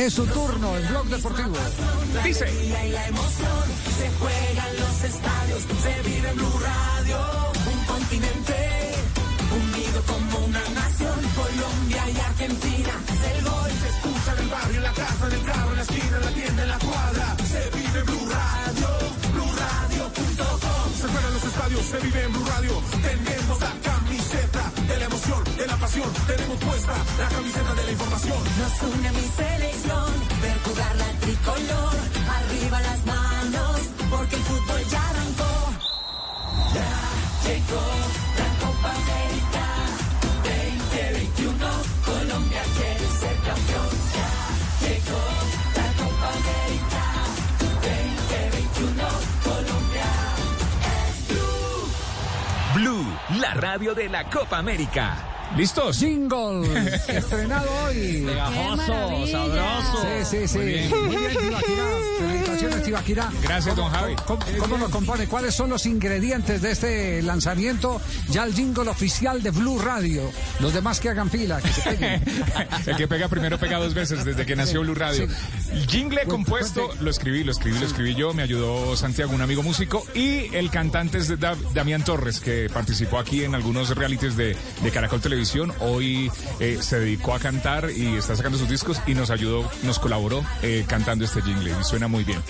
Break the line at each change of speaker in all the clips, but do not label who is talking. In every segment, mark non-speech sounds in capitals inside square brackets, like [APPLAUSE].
Es su turno en Blog Deportivo.
Dice.
La emoción se juega en los estadios, se vive en Blue Radio, un continente unido como una nación, Colombia y Argentina, el gol se escucha en el barrio, en la casa, en el carro, en la esquina, en la tienda, en la cuadra, se vive en Blue Radio, BlueRadio.com, se juega en los estadios, se vive en Blue Radio, tenemos la camiseta de la emoción, de la pasión, tenemos puesta la camiseta de la información. Nos une la
radio de la Copa América. ¿Listos?
Jingle, [LAUGHS] estrenado hoy.
Pegajoso, sabroso.
Sí, sí. Muy bien, Tibaquirá. Felicitaciones, Tibaquirá.
Gracias, don Javi.
¿Cómo, cómo lo compone? ¿Cuáles son los ingredientes de este lanzamiento? Ya el jingle oficial de Blue Radio. Los demás que hagan fila, que se peguen. [LAUGHS]
El que pega primero pega dos veces desde que nació Blue Radio.
sí.
El jingle compuesto
cuente.
lo escribí, lo escribí, lo escribí yo, me ayudó Santiago, un amigo músico, y el cantante es Da- Damián Torres, que participó aquí en algunos realities de, de Caracol Televisión. Hoy eh, se dedicó a cantar y está sacando sus discos y nos ayudó, nos colaboró eh, cantando este jingle y suena muy bien.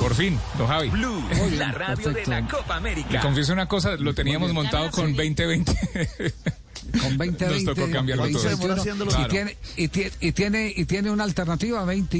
Por fin, don Javi.
Blue, la radio de la Copa
Le
América.
confieso una cosa, lo teníamos montado con 2020.
Con 20,
Nos tocó cambiarlo todo.
21,
Claro.
y, tiene, y, tiene, y, tiene, y tiene una alternativa 20.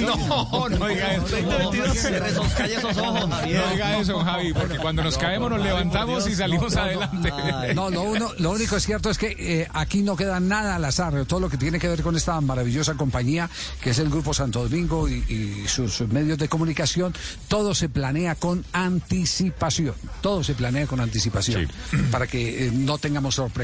No, no diga eso.
Calle esos ojos, Javier.
No diga eso, Javi, porque cuando nos caemos nos levantamos y salimos adelante.
No, lo, uno, lo único es cierto es que eh, aquí no queda nada al azar. Todo lo que tiene que ver con esta maravillosa compañía que es el Grupo Santo Domingo y, y sus, sus medios de comunicación, todo se planea con anticipación. Todo se planea con anticipación para que eh, no tengamos sorpresas.